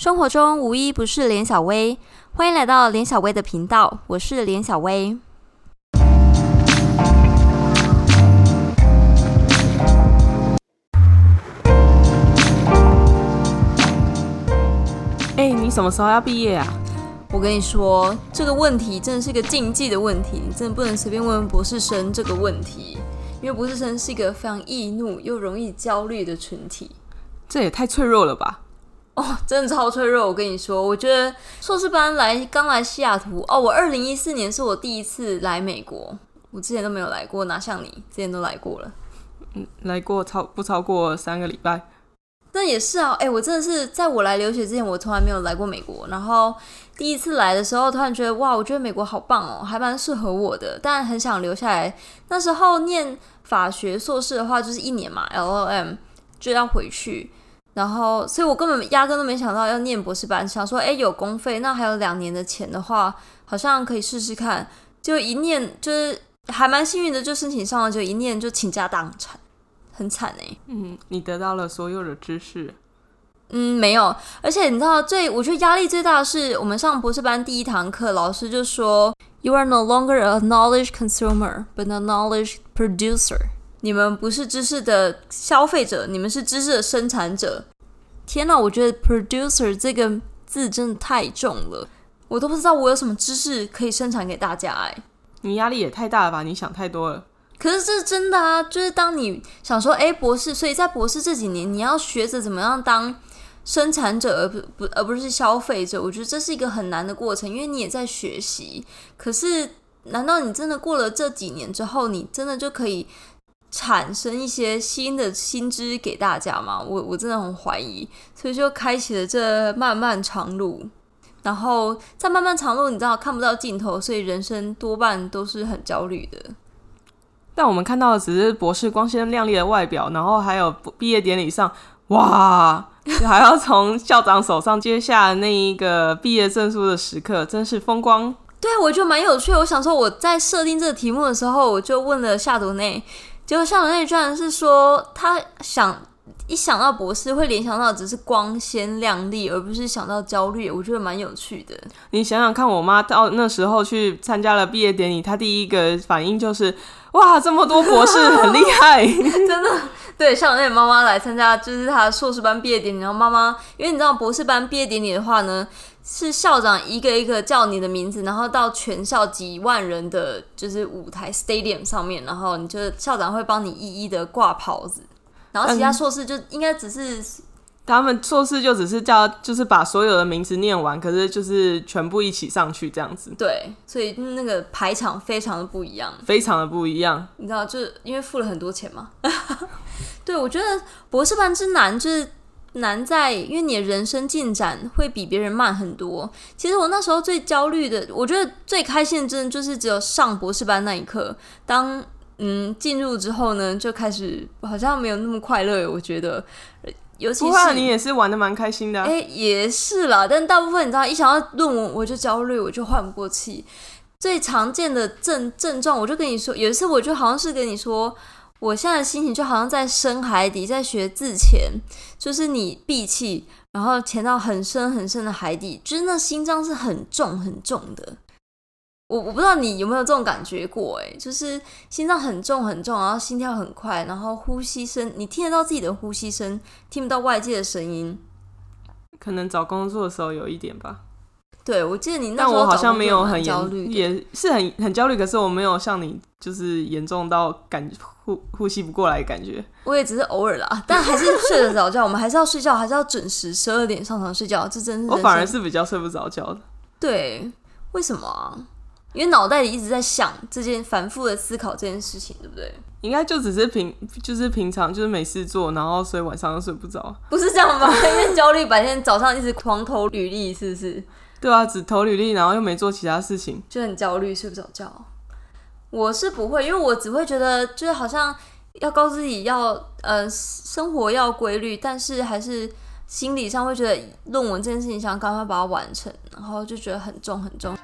生活中无一不是连小薇，欢迎来到连小薇的频道，我是连小薇。哎、你什么时候要毕业啊？我跟你说，这个问题真的是一个禁忌的问题，你真的不能随便问博士生这个问题，因为博士生是一个非常易怒又容易焦虑的群体。这也太脆弱了吧！哦，真的超脆弱。我跟你说，我觉得硕士班来刚来西雅图哦，我二零一四年是我第一次来美国，我之前都没有来过，哪像你之前都来过了。嗯来过超不超过三个礼拜，那也是啊，哎、我真的是在我来留学之前，我从来没有来过美国。然后第一次来的时候，突然觉得哇，我觉得美国好棒哦，还蛮适合我的，但很想留下来。那时候念法学硕士的话，就是一年嘛，L O M 就要回去。然后，所以我根本压根都没想到要念博士班，想说，哎，有公费，那还有两年的钱的话，好像可以试试看。就一念，就是还蛮幸运的，就申请上了，就一念就倾家荡产，很惨哎、嗯，你得到了所有的知识，嗯，没有，而且你知道最，我觉得压力最大的是我们上博士班第一堂课，老师就说，You are no longer a knowledge consumer, but a knowledge producer。你们不是知识的消费者，你们是知识的生产者。天呐，我觉得 producer 这个字真的太重了，我都不知道我有什么知识可以生产给大家哎。你压力也太大了吧？你想太多了。可是这是真的啊，就是当你想说，哎，博士，所以在博士这几年，你要学着怎么样当生产者，而不不而不是消费者。我觉得这是一个很难的过程，因为你也在学习。可是，难道你真的过了这几年之后，你真的就可以产生一些新的新知给大家吗？我我真的很怀疑，所以就开启了这漫漫长路。然后在漫漫长路，你知道看不到尽头，所以人生多半都是很焦虑的。但我们看到的只是博士光鲜亮丽的外表，然后还有毕业典礼上，哇，还要从校长手上接下那一个毕业证书的时刻，真是风光。对，我觉得蛮有趣。我想说，我在设定这个题目的时候，我就问了夏朵内，结果夏朵内居然是说，他想一想到博士会联想到只是光鲜亮丽，而不是想到焦虑。我觉得蛮有趣的。你想想看，我妈到那时候去参加了毕业典礼，她第一个反应就是：哇，这么多博士，很厉害。真的，对，像我那妈妈来参加，就是她硕士班毕业典礼，然后妈妈，因为你知道博士班毕业典礼的话呢，是校长一个一个叫你的名字，然后到全校几万人的就是舞台 stadium 上面，然后你就校长会帮你一一的挂袍子，然后其他硕士就应该只是他们硕士就只是叫，就是把所有的名字念完，可是就是全部一起上去这样子，对，所以那个排场非常的不一样。非常的不一样。你知道，就是因为付了很多钱嘛。对，我觉得博士班之难就是难在，因为你的人生进展会比别人慢很多。其实我那时候最焦虑的，我觉得最开心的，真的就是只有上博士班那一刻。当嗯进入之后呢，就开始好像没有那么快乐。我觉得，呃尤其不会啊，是你也是玩的蛮开心的、啊。哎、也是啦，但大部分你知道，一想到论文我就焦虑，我就换不过气。最常见的症症状，我就跟你说，有一次我就好像是跟你说，我现在的心情就好像在深海底，在学自潜，就是你闭气，然后潜到很深很深的海底，就是那心脏是很重很重的。我我不知道你有没有这种感觉过、欸，就是心脏很重很重，然后心跳很快，然后呼吸声你听得到自己的呼吸声，听不到外界的声音。可能找工作的时候有一点吧，对，我记得你那但时候我好像没有很，焦虑，也是很很焦虑，可是我没有像你就是严重到感呼呼吸不过来的感觉。我也只是偶尔啦，但还是睡得着觉。我们还是要睡觉，还是要准时十二点上床睡觉，这真是我反而是比较睡不着觉的。对，为什么啊？因为脑袋里一直在想这件反复的思考这件事情，对不对？应该就只是平，就是平常就是没事做，然后所以晚上又睡不着。不是这样吧？因为焦虑，白天早上一直狂投履历，是不是对啊，只投履历，然后又没做其他事情。就很焦虑，睡不着觉？我是不会，因为我只会觉得就是好像要告诉自己要呃生活要规律，但是还是心理上会觉得论文这件事情想赶快把它完成，然后就觉得很重很重。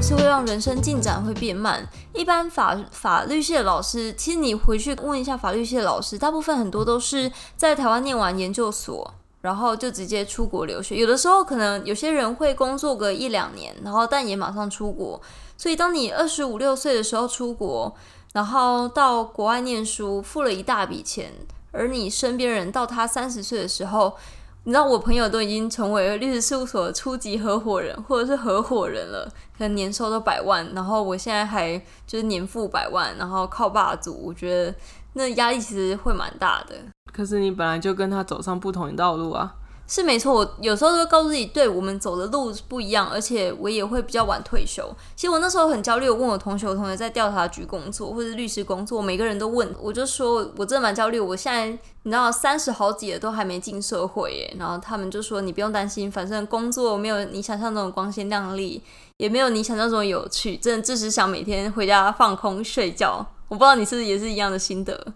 是会让人生进展会变慢。一般法法律系的老师，其实你回去问一下法律系的老师，大部分很多都是在台湾念完研究所，然后就直接出国留学。有的时候可能有些人会工作个一两年，然后但也马上出国。所以当你二十五六岁的时候出国，然后到国外念书，付了一大笔钱，而你身边人到他三十岁的时候。你知道我朋友都已经成为律师事务所的初级合伙人，或者是合伙人了，可能年收都百万，然后我现在还就是年付百万，然后靠霸主，我觉得那压力其实会蛮大的。可是你本来就跟他走上不同的道路啊。是没错，我有时候都会告诉自己，对我们走的路不一样，而且我也会比较晚退休。其实我那时候很焦虑，我问我同学，我同学在调查局工作或者律师工作，每个人都问，我就说我真的蛮焦虑。我现在你知道三十好几了，都还没进社会耶。然后他们就说你不用担心，反正工作没有你想象中的光鲜亮丽，也没有你想象中的有趣，真的只是想每天回家放空睡觉。我不知道你是不是也是一样的心得？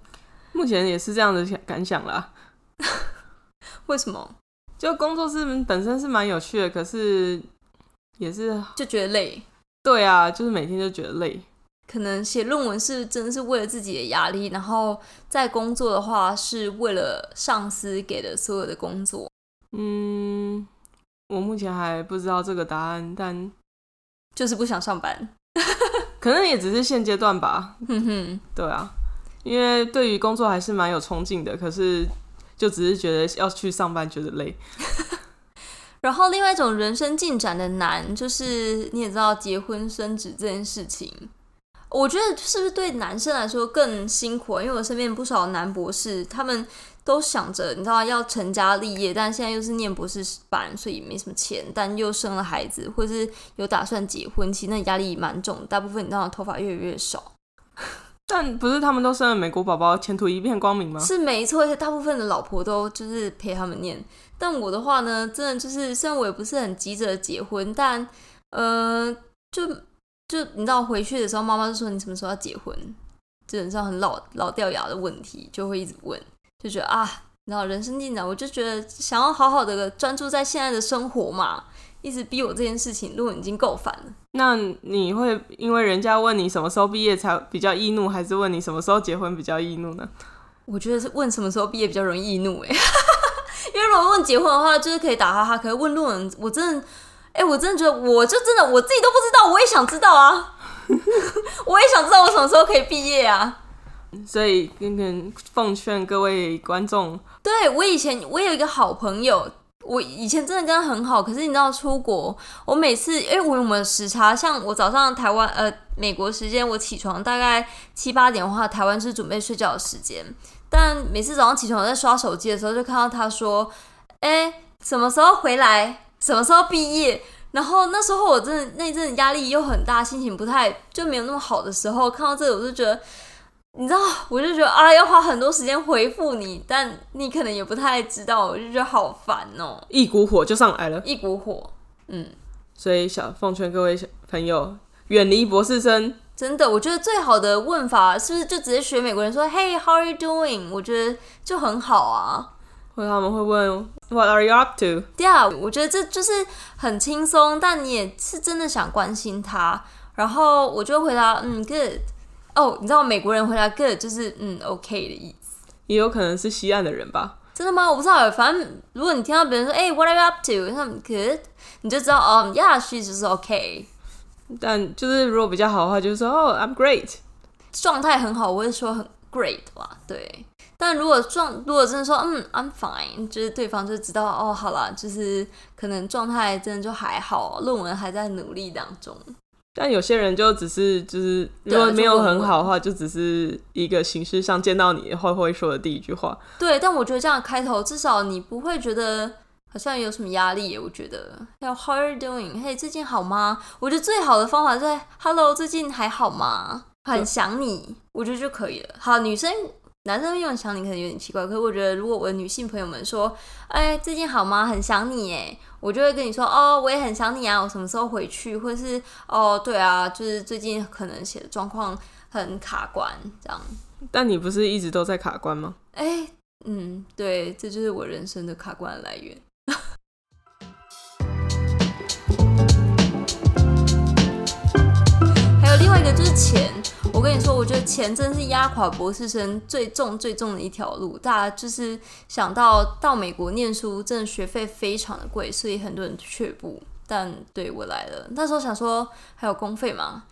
目前也是这样的感想啦。为什么？就工作是本身是蛮有趣的，可是也是就觉得累。对啊，就是每天就觉得累。可能写论文是真的是为了自己的压力，然后在工作的话是为了上司给的所有的工作。嗯，我目前还不知道这个答案，但就是不想上班。可能也只是现阶段吧。哼哼，对啊，因为对于工作还是蛮有憧憬的，可是。就只是觉得要去上班觉得累，然后另外一种人生进展的难，就是你也知道结婚生子这件事情，我觉得是不是对男生来说更辛苦？因为我身边不少男博士，他们都想着你知道要成家立业，但现在又是念博士班，所以没什么钱，但又生了孩子，或是有打算结婚，其实那压力蛮重，大部分你知道头发越来越少。但不是他们都生了美国宝宝，前途一片光明吗？是没错，而且大部分的老婆都就是陪他们念。但我的话呢，真的就是虽然我也不是很急着结婚，但呃，就就你知道回去的时候，妈妈就说你什么时候要结婚？基本上很老老掉牙的问题，就会一直问，就觉得啊，你知道人生进展，我就觉得想要好好的专注在现在的生活嘛。一直逼我这件事情，论文已经够烦了。那你会因为人家问你什么时候毕业才比较易怒，还是问你什么时候结婚比较易怒呢？我觉得是问什么时候毕业比较容易易怒哎，因为如果问结婚的话，就是可以打哈哈。可是问论文，我真的，哎，我真的觉得，我就真的我自己都不知道，我也想知道啊，我也想知道我什么时候可以毕业啊。所以跟跟奉劝各位观众，对我以前我有一个好朋友。我以前真的跟他很好，可是你知道出国，我每次因为我们时差，像我早上台湾呃美国时间，我起床大概七八点的话，台湾是准备睡觉的时间。但每次早上起床在刷手机的时候，就看到他说：“哎，什么时候回来？什么时候毕业？”然后那时候我真的那阵压力又很大，心情不太就没有那么好的时候，看到这个我就觉得。你知道，我就觉得啊，要花很多时间回复你，但你可能也不太知道，我就觉得好烦哦。一股火就上来了，一股火，嗯。所以想奉劝各位小朋友，远离博士生。真的，我觉得最好的问法是不是就直接学美国人说，Hey，how are you doing？我觉得就很好啊。或者他们会问，What are you up to？对啊，我觉得这就是很轻松，但你也是真的想关心他。然后我就回答，嗯，Good。哦，你知道美国人回答 good 就是嗯 OK 的意思，也有可能是西岸的人吧？真的吗？我不知道。反正如果你听到别人说，哎，What are you up to？他们 good，你就知道哦，Yeah，she 就是 OK。但就是如果比较好的话，就是说哦，I'm great，状态很好，我会说很 great 吧？对。但如果状如果真的说嗯，I'm fine，就是对方就知道哦，好了，就是可能状态真的就还好，论文还在努力当中。但有些人就只是就是如果没有很好的话，就只是一个形式上见到你会会说的第一句话。对，但我觉得这样开头至少你不会觉得好像有什么压力。我觉得要 How are you doing？嘿，最近好吗？我觉得最好的方法是 Hello，最近还好吗？很想你，我觉得就可以了。好，女生。男生用想你可能有点奇怪，可是我觉得如果我的女性朋友们说，哎，最近好吗？很想你哎，我就会跟你说，哦，我也很想你啊，我什么时候回去？或者是，哦，对啊，就是最近可能写的状况很卡关，这样。但你不是一直都在卡关吗？哎，嗯，对，这就是我人生的卡关的来源。还有另外一个就是钱。我跟你说，我觉得钱真是压垮博士生最重最重的一条路。大家就是想到到美国念书，真的学费非常的贵，所以很多人却步。但对我来了，那时候想说还有公费嘛，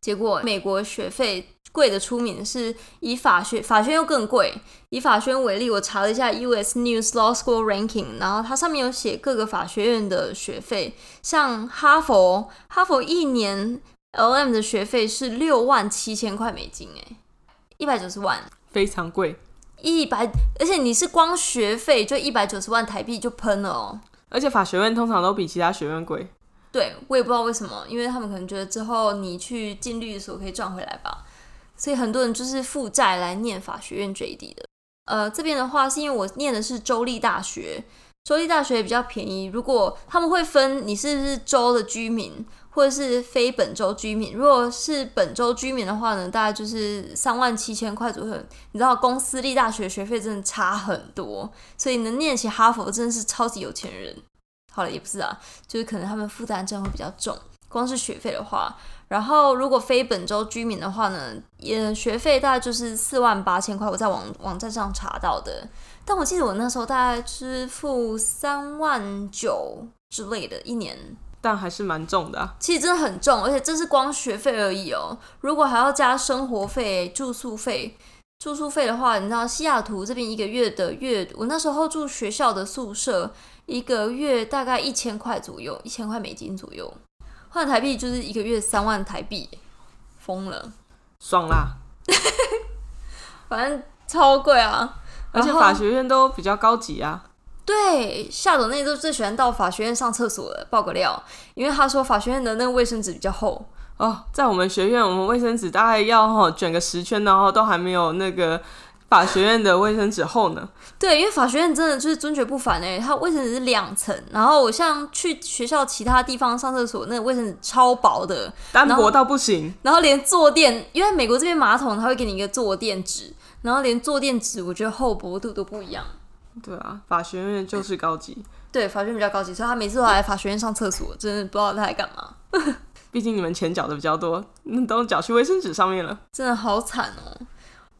结果美国学费。贵的出名是以法学法学又更贵。以法学为例，我查了一下 U.S. News Law School Ranking，然后它上面有写各个法学院的学费，像哈佛，哈佛一年 L.M. 的学费是六万七千块美金，哎，一百九十万，非常贵，一百，而且你是光学费就一百九十万台币就喷了哦。而且法学院通常都比其他学院贵，对我也不知道为什么，因为他们可能觉得之后你去进律所可以赚回来吧。所以很多人就是负债来念法学院 JD 的。呃，这边的话是因为我念的是州立大学，州立大学也比较便宜。如果他们会分你是不是州的居民，或者是非本州居民。如果是本州居民的话呢，大概就是三万七千块左右。你知道公私立大学学费真的差很多，所以能念起哈佛真的是超级有钱人。好了，也不是啊，就是可能他们负担真的会比较重，光是学费的话。然后，如果非本州居民的话呢，也学费大概就是四万八千块，我在网网站上查到的。但我记得我那时候大概是付三万九之类的，一年。但还是蛮重的，其实真的很重，而且这是光学费而已哦。如果还要加生活费、住宿费，住宿费的话，你知道西雅图这边一个月的月，我那时候住学校的宿舍，一个月大概一千块左右，一千块美金左右。换台币就是一个月三万台币，疯了，爽啦！反正超贵啊，而且法学院都比较高级啊。对，夏总那都最喜欢到法学院上厕所了，爆个料，因为他说法学院的那个卫生纸比较厚哦。在我们学院，我们卫生纸大概要哈卷个十圈，然后都还没有那个。法学院的卫生纸厚呢？对，因为法学院真的就是尊爵不凡哎，它卫生纸是两层，然后我像去学校其他地方上厕所，那个卫生纸超薄的，单薄到不行。然后连坐垫，因为美国这边马桶它会给你一个坐垫纸，然后连坐垫纸我觉得厚薄度都不一样。对啊，法学院就是高级。对，法学院比较高级，所以他每次都来法学院上厕所，真的不知道他在干嘛。毕竟你们钱缴的比较多，那都缴去卫生纸上面了，真的好惨哦。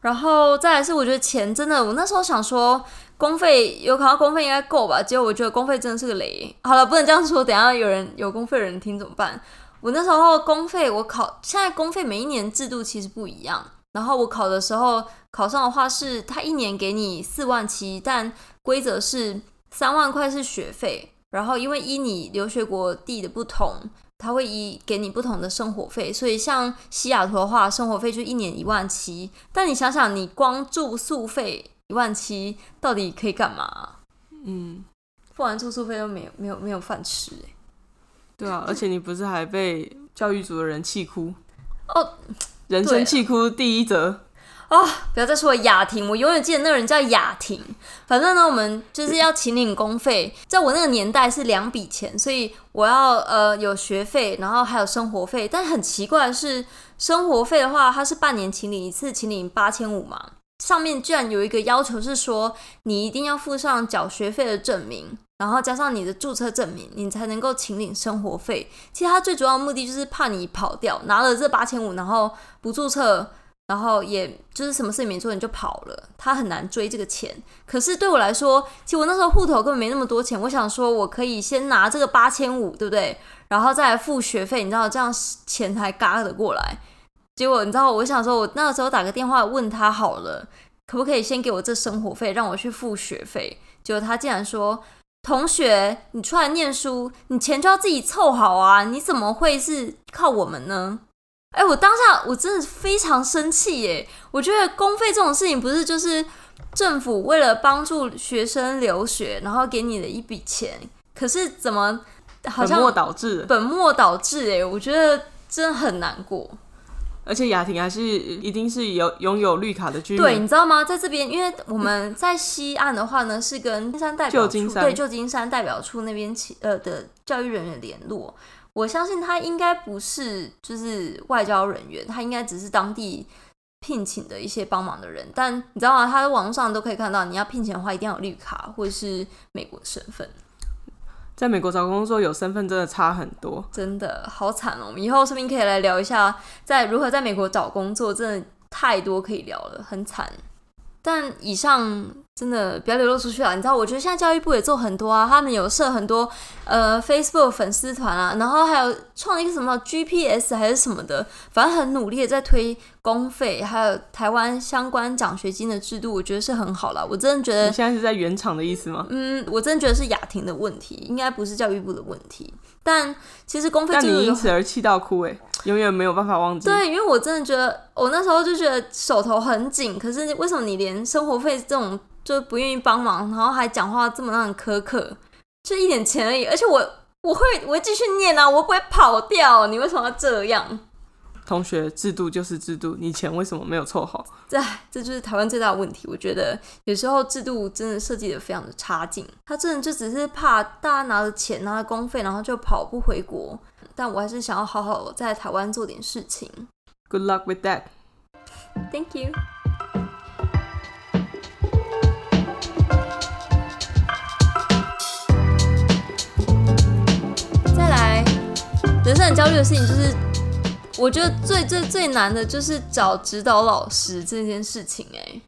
然后再来是，我觉得钱真的，我那时候想说公费有考到公费应该够吧，结果我觉得公费真的是个雷。好了，不能这样说，等下有人有公费的人听怎么办？我那时候公费我考，现在公费每一年制度其实不一样。然后我考的时候考上的话是，他一年给你四万七，但规则是三万块是学费，然后因为依你留学国地的不同。他会以给你不同的生活费，所以像西雅图的话，生活费就一年一万七。但你想想，你光住宿费一万七，到底可以干嘛？嗯，付完住宿费又没有没有没有饭吃哎。对啊，而且你不是还被教育组的人气哭？哦，人生气哭第一折。啊！不要再说雅婷，我永远记得那个人叫雅婷。反正呢，我们就是要请领公费，在我那个年代是两笔钱，所以我要呃有学费，然后还有生活费。但很奇怪的是，生活费的话，它是半年请领一次，请领八千五嘛。上面居然有一个要求是说，你一定要附上缴学费的证明，然后加上你的注册证明，你才能够请领生活费。其实它最主要的目的就是怕你跑掉，拿了这八千五，然后不注册。然后也就是什么事也没做你就跑了，他很难追这个钱。可是对我来说，其实我那时候户头根本没那么多钱。我想说，我可以先拿这个八千五，对不对？然后再来付学费，你知道这样钱才嘎得过来。结果你知道，我想说，我那个时候打个电话问他好了，可不可以先给我这生活费，让我去付学费？结果他竟然说：“同学，你出来念书，你钱就要自己凑好啊，你怎么会是靠我们呢？”哎，我当下我真的非常生气耶！我觉得公费这种事情不是就是政府为了帮助学生留学，然后给你的一笔钱，可是怎么好像本末倒置？本末倒置哎！我觉得真的很难过。而且雅婷还是一定是有拥有绿卡的居民，对，你知道吗？在这边，因为我们在西岸的话呢，是跟金山代表处对旧金山代表处那边起呃的教育人员联络。我相信他应该不是就是外交人员，他应该只是当地聘请的一些帮忙的人。但你知道吗？他在网络上都可以看到，你要聘请的话，一定要有绿卡或者是美国身份。在美国找工作有身份真的差很多，真的好惨哦！我们以后说不定可以来聊一下，在如何在美国找工作，真的太多可以聊了，很惨。但以上真的不要流露出去了，你知道？我觉得现在教育部也做很多啊，他们有设很多呃 Facebook 粉丝团啊，然后还有创了一个什么 GPS 还是什么的，反正很努力的在推公费，还有台湾相关奖学金的制度，我觉得是很好了。我真的觉得你现在是在原厂的意思吗？嗯，我真的觉得是雅婷的问题，应该不是教育部的问题。但其实公费但你制度有因此而气到哭哎，永远没有办法忘记。对，因为我真的觉得，我那时候就觉得手头很紧，可是为什么你连生活费这种就不愿意帮忙，然后还讲话这么让人苛刻，就一点钱而已，而且我我会我会继续念啊，我不会跑掉，你为什么要这样？同学，制度就是制度，你钱为什么没有凑好？这这就是台湾最大的问题。我觉得有时候制度真的设计的非常的差劲，他真的就只是怕大家拿了钱拿了公费，然后就跑不回国。但我还是想要好好在台湾做点事情。Good luck with that。Thank you。再来，人生很焦虑的事情就是，我觉得最最最难的就是找指导老师这件事情、哎，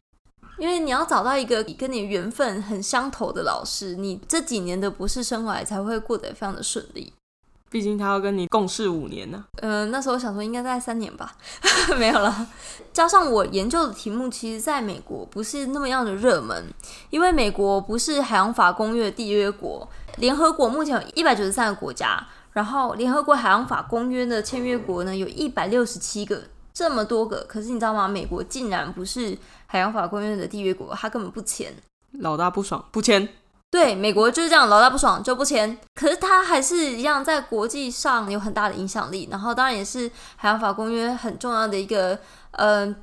因为你要找到一个跟你缘分很相投的老师，你这几年的博士生涯才会过得非常的顺利。毕竟他要跟你共事五年呢、呃，那时候想说应该在三年吧，没有了。加上我研究的题目，其实在美国不是那么样的热门，因为美国不是海洋法公约缔约国，联合国目前有一百九十三个国家，然后联合国海洋法公约的签约国呢有一百六十七个，这么多个，可是你知道吗？美国竟然不是海洋法公约的缔约国，他根本不签。老大不爽不签，对，美国就是这样，老大不爽就不签。可是他还是一样在国际上有很大的影响力，然后当然也是海洋法公约很重要的一个呃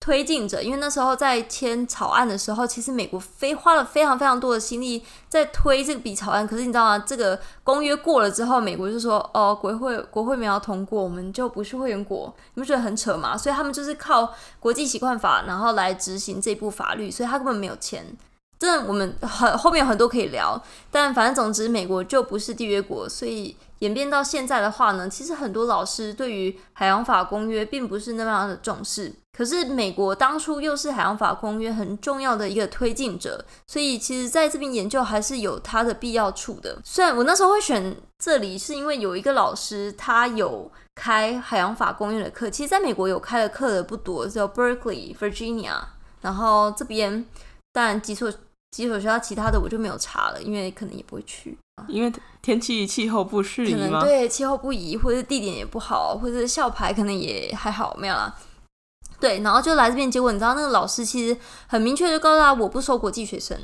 推进者。因为那时候在签草案的时候，其实美国非花了非常非常多的心力在推这笔草案。可是你知道吗？这个公约过了之后，美国就说哦，国会国会没有通过，我们就不是会员国。你不觉得很扯吗？所以他们就是靠国际习惯法，然后来执行这部法律，所以他根本没有签。真的，我们很后面有很多可以聊，但反正总之，美国就不是缔约国，所以演变到现在的话呢，其实很多老师对于海洋法公约并不是那么样的重视。可是美国当初又是海洋法公约很重要的一个推进者，所以其实在这边研究还是有它的必要处的。虽然我那时候会选这里，是因为有一个老师他有开海洋法公约的课，其实在美国有开的课的不多，只有 Berkeley、Virginia，然后这边当然基础。基础学校其他的我就没有查了，因为可能也不会去，因为天气气候不适宜可能吗？对气候不宜，或者地点也不好，或者校牌可能也还好，没有啦。对，然后就来这边，结果你知道那个老师其实很明确就告诉他，我不收国际学生。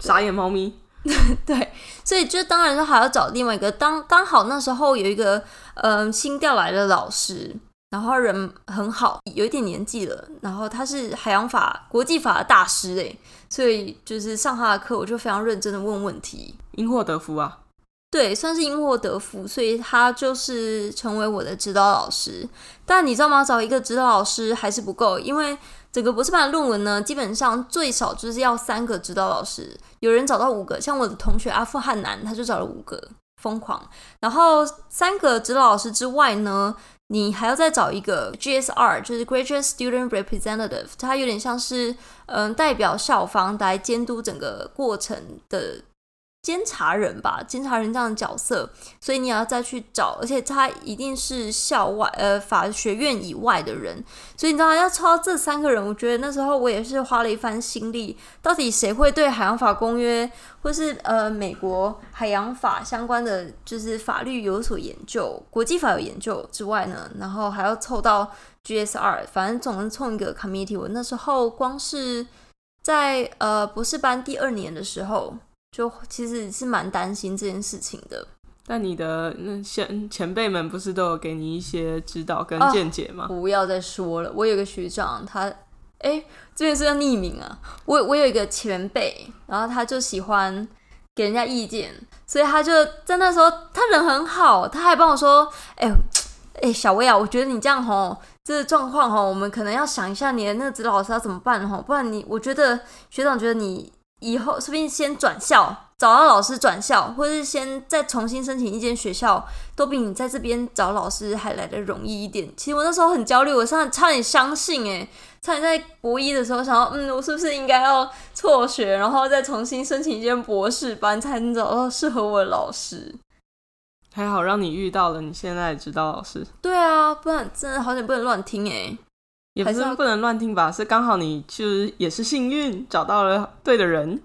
傻眼猫咪，对，所以就当然就还要找另外一个。当刚好那时候有一个嗯、呃新调来的老师，然后人很好，有一点年纪了，然后他是海洋法、国际法的大师诶，所以就是上他的课，我就非常认真的问问题。因祸得福啊！对，算是因祸得福，所以他就是成为我的指导老师。但你知道吗？找一个指导老师还是不够，因为整个博士班的论文呢，基本上最少就是要三个指导老师，有人找到五个，像我的同学阿富汗男，他就找了五个，疯狂。然后三个指导老师之外呢，你还要再找一个 GSR，就是 Graduate Student Representative，它有点像是嗯代表校方来监督整个过程的。监察人吧，监察人这样的角色，所以你也要再去找，而且他一定是校外呃法学院以外的人，所以你知道要抽到这三个人，我觉得那时候我也是花了一番心力，到底谁会对海洋法公约或是呃美国海洋法相关的就是法律有所研究，国际法有研究之外呢，然后还要凑到 GSR，反正总能凑一个 committee。我那时候光是在呃博士班第二年的时候。就其实是蛮担心这件事情的。但你的那先前辈们不是都有给你一些指导跟见解吗？不要再说了，我有个学长，他哎这边是要匿名啊。我我有一个前辈，然后他就喜欢给人家意见，所以他就在那时候他人很好，他还帮我说，哎哎小薇啊，我觉得你这样吼。这个状况哈，我们可能要想一下你的那个指导老师要怎么办哈，不然你我觉得学长觉得你。以后说不定先转校，找到老师转校，或者是先再重新申请一间学校，都比你在这边找老师还来的容易一点。其实我那时候很焦虑，我差差点相信，诶，差点在博一的时候想到，嗯，我是不是应该要辍学，然后再重新申请一间博士班，才能找到适合我的老师。还好让你遇到了你现在知道老师。对啊，不然真的好像不能乱听诶。也不是不能乱听吧，是刚好你就是也是幸运找到了对的人。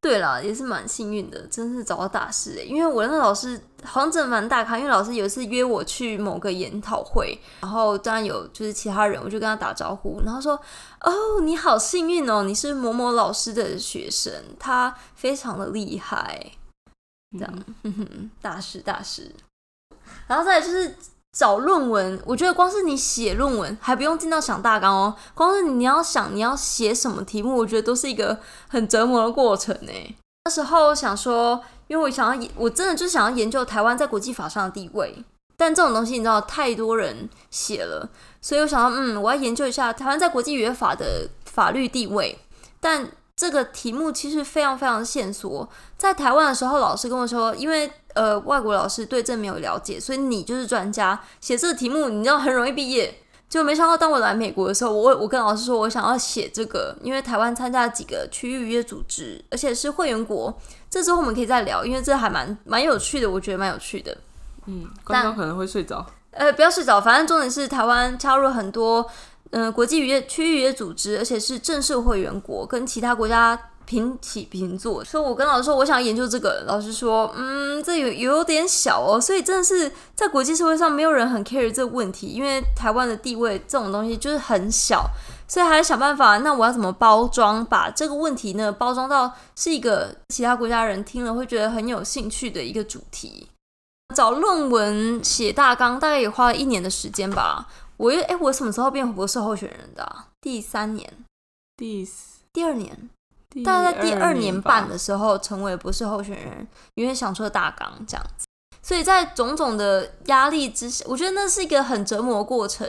对了，也是蛮幸运的，真是找到大师哎！因为我那老师好像真的蛮大咖，因为老师有一次约我去某个研讨会，然后当然有就是其他人，我就跟他打招呼，然后说：“哦，你好幸运哦，你是某某老师的学生，他非常的厉害。”这样，大师大师。然后再就是。找论文，我觉得光是你写论文还不用进到想大纲哦，光是你要想你要写什么题目，我觉得都是一个很折磨的过程呢。那时候想说，因为我想要，我真的就想要研究台湾在国际法上的地位，但这种东西你知道太多人写了，所以我想到，嗯，我要研究一下台湾在国际语言法的法律地位，但。这个题目其实非常非常线索。在台湾的时候，老师跟我说，因为呃外国老师对这没有了解，所以你就是专家写这个题目，你知道很容易毕业。就没想到当我来美国的时候，我我跟老师说我想要写这个，因为台湾参加了几个区域渔业组织，而且是会员国。这之后我们可以再聊，因为这还蛮蛮有趣的，我觉得蛮有趣的。嗯，观众可能会睡着。呃，不要睡着，反正重点是台湾加入了很多。嗯，国际渔业区域渔业组织，而且是正式会员国，跟其他国家平起平坐。所以我跟老师说，我想研究这个。老师说，嗯，这有有点小哦。所以真的是在国际社会上，没有人很 care 这个问题，因为台湾的地位这种东西就是很小，所以还是想办法。那我要怎么包装，把这个问题呢包装到是一个其他国家人听了会觉得很有兴趣的一个主题？找论文写大纲，大概也花了一年的时间吧。我又哎，我什么时候变博士候选人的？第三年，第第二年，大概在第二年半的时候成为博士候选人，因为想出了大纲这样子。所以在种种的压力之下，我觉得那是一个很折磨的过程。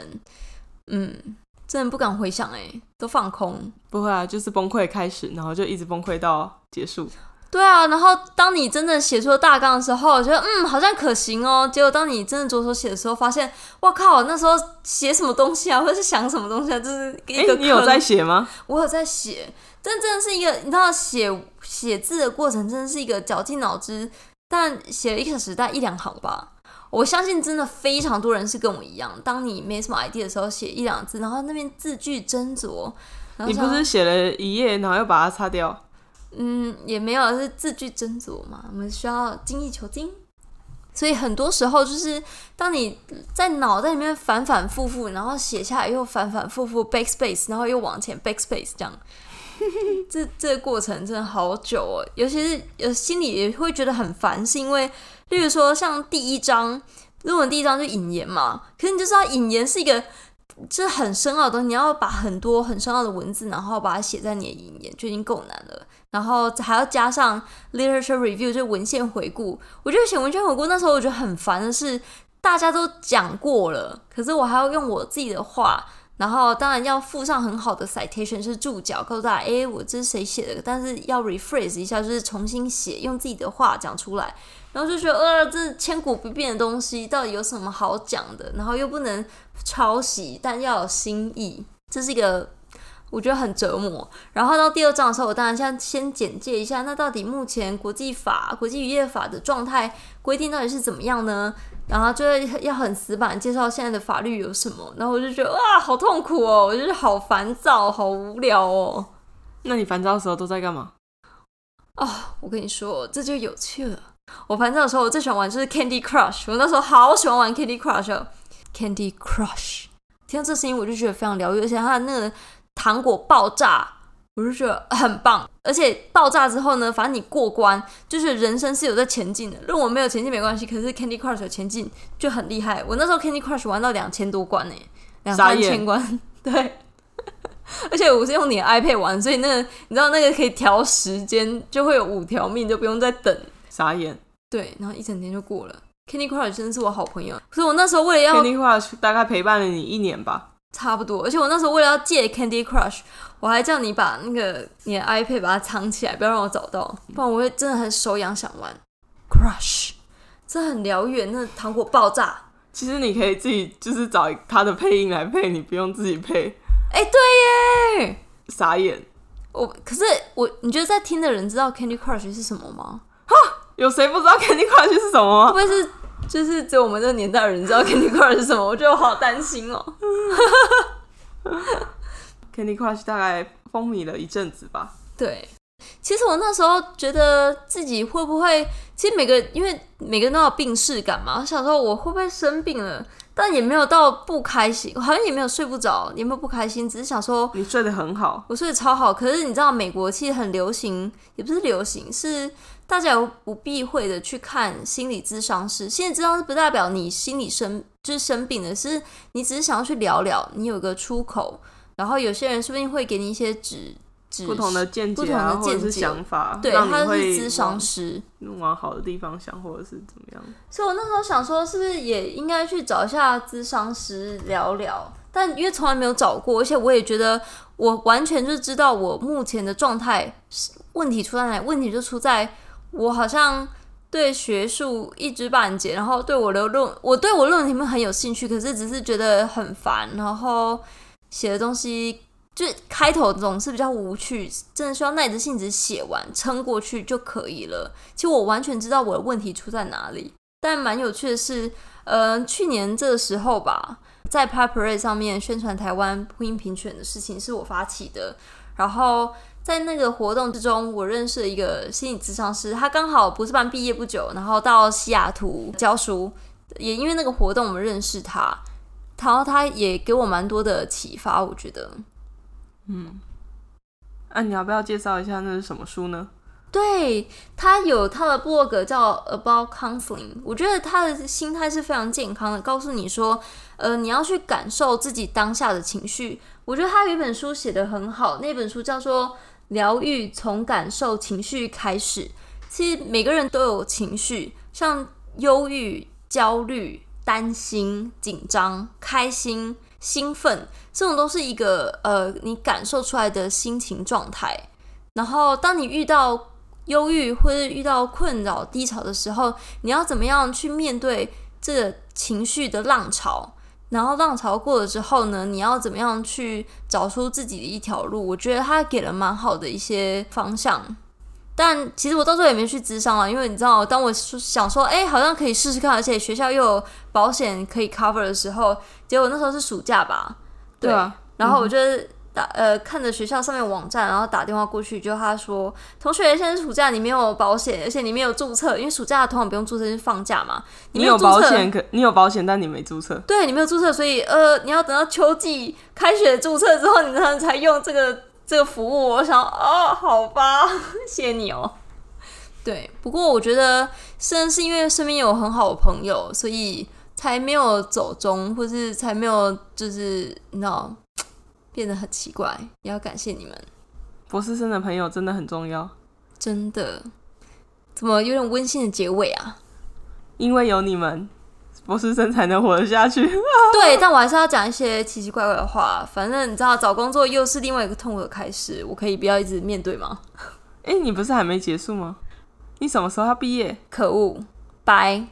嗯，真的不敢回想，哎，都放空。不会啊，就是崩溃开始，然后就一直崩溃到结束。对啊，然后当你真正写出了大纲的时候，我觉得嗯好像可行哦。结果当你真的着手写的时候，发现我靠，那时候写什么东西啊，或者是想什么东西啊，就是一个。你有在写吗？我有在写，但真的是一个，你知道写写字的过程真的是一个绞尽脑汁，但写了一个小时，大概一两行吧。我相信真的非常多人是跟我一样，当你没什么 idea 的时候，写一两字，然后那边字句斟酌。你不是写了一页，然后又把它擦掉？嗯，也没有是字句斟酌嘛，我们需要精益求精，所以很多时候就是当你在脑袋里面反反复复，然后写下来又反反复复 backspace，然后又往前 backspace 这样，这这个过程真的好久哦，尤其是有心里也会觉得很烦，是因为例如说像第一章论文第一章就引言嘛，可是你就知道引言是一个。这很深奥的东西，你要把很多很深奥的文字，然后把它写在你的引言，就已经够难了。然后还要加上 literature review，就文献回顾。我觉得写文献回顾那时候我觉得很烦的是，大家都讲过了，可是我还要用我自己的话，然后当然要附上很好的 citation 是注脚，告诉大家，哎，我这是谁写的？但是要 rephrase 一下，就是重新写，用自己的话讲出来。然后就觉得，呃，这千古不变的东西到底有什么好讲的？然后又不能抄袭，但要有新意，这是一个我觉得很折磨。然后到第二章的时候，我当然先先简介一下，那到底目前国际法、国际渔业法的状态规定到底是怎么样呢？然后就要很死板介绍现在的法律有什么。然后我就觉得，哇，好痛苦哦，我就是好烦躁，好无聊哦。那你烦躁的时候都在干嘛？哦，我跟你说，这就有趣了。我烦躁的时候，我最喜欢玩就是 Candy Crush。我那时候好喜欢玩 Candy Crush，Candy Crush。听到这声音，我就觉得非常疗愈，而且它的那个糖果爆炸，我就觉得很棒。而且爆炸之后呢，反正你过关，就是人生是有在前进的。如果没有前进没关系，可是 Candy Crush 有前进就很厉害。我那时候 Candy Crush 玩到两千多关呢，两三千关。对，而且我是用你的 iPad 玩，所以那个你知道那个可以调时间，就会有五条命，就不用再等。傻眼，对，然后一整天就过了。Candy Crush 真的是我好朋友，所以我那时候为了要 Candy Crush 大概陪伴了你一年吧，差不多。而且我那时候为了要借 Candy Crush，我还叫你把那个你的 iPad 把它藏起来，不要让我找到，不然我会真的很手痒想玩 Crush。这很疗愈，那糖果爆炸。其实你可以自己就是找它的配音来配，你不用自己配。哎、对耶！傻眼，我可是我，你觉得在听的人知道 Candy Crush 是什么吗？哈有谁不知道 Candy Crush 是什么吗？会不会是就是只有我们这个年代的人知道 Candy Crush 是什么？我觉得我好担心哦。Candy Crush 大概风靡了一阵子吧。对，其实我那时候觉得自己会不会，其实每个因为每个人都有病逝感嘛，我想说我会不会生病了，但也没有到不开心，好像也没有睡不着，也没有不开心，只是想说你睡得很好，我睡得超好。可是你知道，美国其实很流行，也不是流行，是大家有不避讳的去看心理咨商师。心理咨商师不代表你心理生就是生病的，是你只是想要去聊聊，你有个出口。然后有些人说不定会给你一些指指不同的见不同解啊，或者是的见解想法，对，他是会咨商往师，往好的地方想，或者是怎么样。所以我那时候想说，是不是也应该去找一下咨商师聊聊？但因为从来没有找过，而且我也觉得我完全就知道我目前的状态是问题出在哪里，问题就出在我好像对学术一知半解，然后对我的论，我对我论文题目很有兴趣，可是只是觉得很烦，然后写的东西。就开头总是比较无趣，真的需要耐着性子写完，撑过去就可以了。其实我完全知道我的问题出在哪里，但蛮有趣的是，呃，去年这个时候吧，在 p a p e r a 上面宣传台湾婚姻平权的事情是我发起的。然后在那个活动之中，我认识了一个心理咨商师，他刚好博士班毕业不久，然后到西雅图教书，也因为那个活动我们认识他，然后他也给我蛮多的启发，我觉得。那、你要不要介绍一下那是什么书呢？对他有他的 blog 叫 About Counseling，我觉得他的心态是非常健康的，告诉你说，呃，你要去感受自己当下的情绪。我觉得他有一本书写得很好，那本书叫做《疗愈从感受情绪开始》。其实每个人都有情绪，像忧郁、焦虑、担心、紧张、开心、兴奋，这种都是一个呃你感受出来的心情状态。然后，当你遇到忧郁或者遇到困扰、低潮的时候，你要怎么样去面对这个情绪的浪潮？然后浪潮过了之后呢，你要怎么样去找出自己的一条路？我觉得他给了蛮好的一些方向。但其实我到最后也没去咨商啊，因为你知道，当我想说，哎，好像可以试试看，而且学校又有保险可以 cover 的时候，结果那时候是暑假吧，对啊，然后我就打呃看着学校上面网站，然后打电话过去，就他说：“同学，现在暑假，你没有保险，而且你没有注册，因为暑假通常不用注册，是放假嘛。你有没注册保险，可你有保险，但你没注册。对你没有注册，所以呃，你要等到秋季开学注册之后，你才能才用这个这个服务。我想，哦，好吧，谢谢你哦。对，不过我觉得，甚至是因为身边有很好的朋友，所以才没有走中，或是才没有就是你知道变得很奇怪。也要感谢你们，博士生的朋友真的很重要，真的。怎么有点温馨的结尾啊？因为有你们，博士生才能活得下去。对，但我还是要讲一些奇奇怪怪的话。反正你知道，找工作又是另外一个痛苦的开始。我可以不要一直面对吗？哎、你不是还没结束吗？你什么时候要毕业？可恶，拜。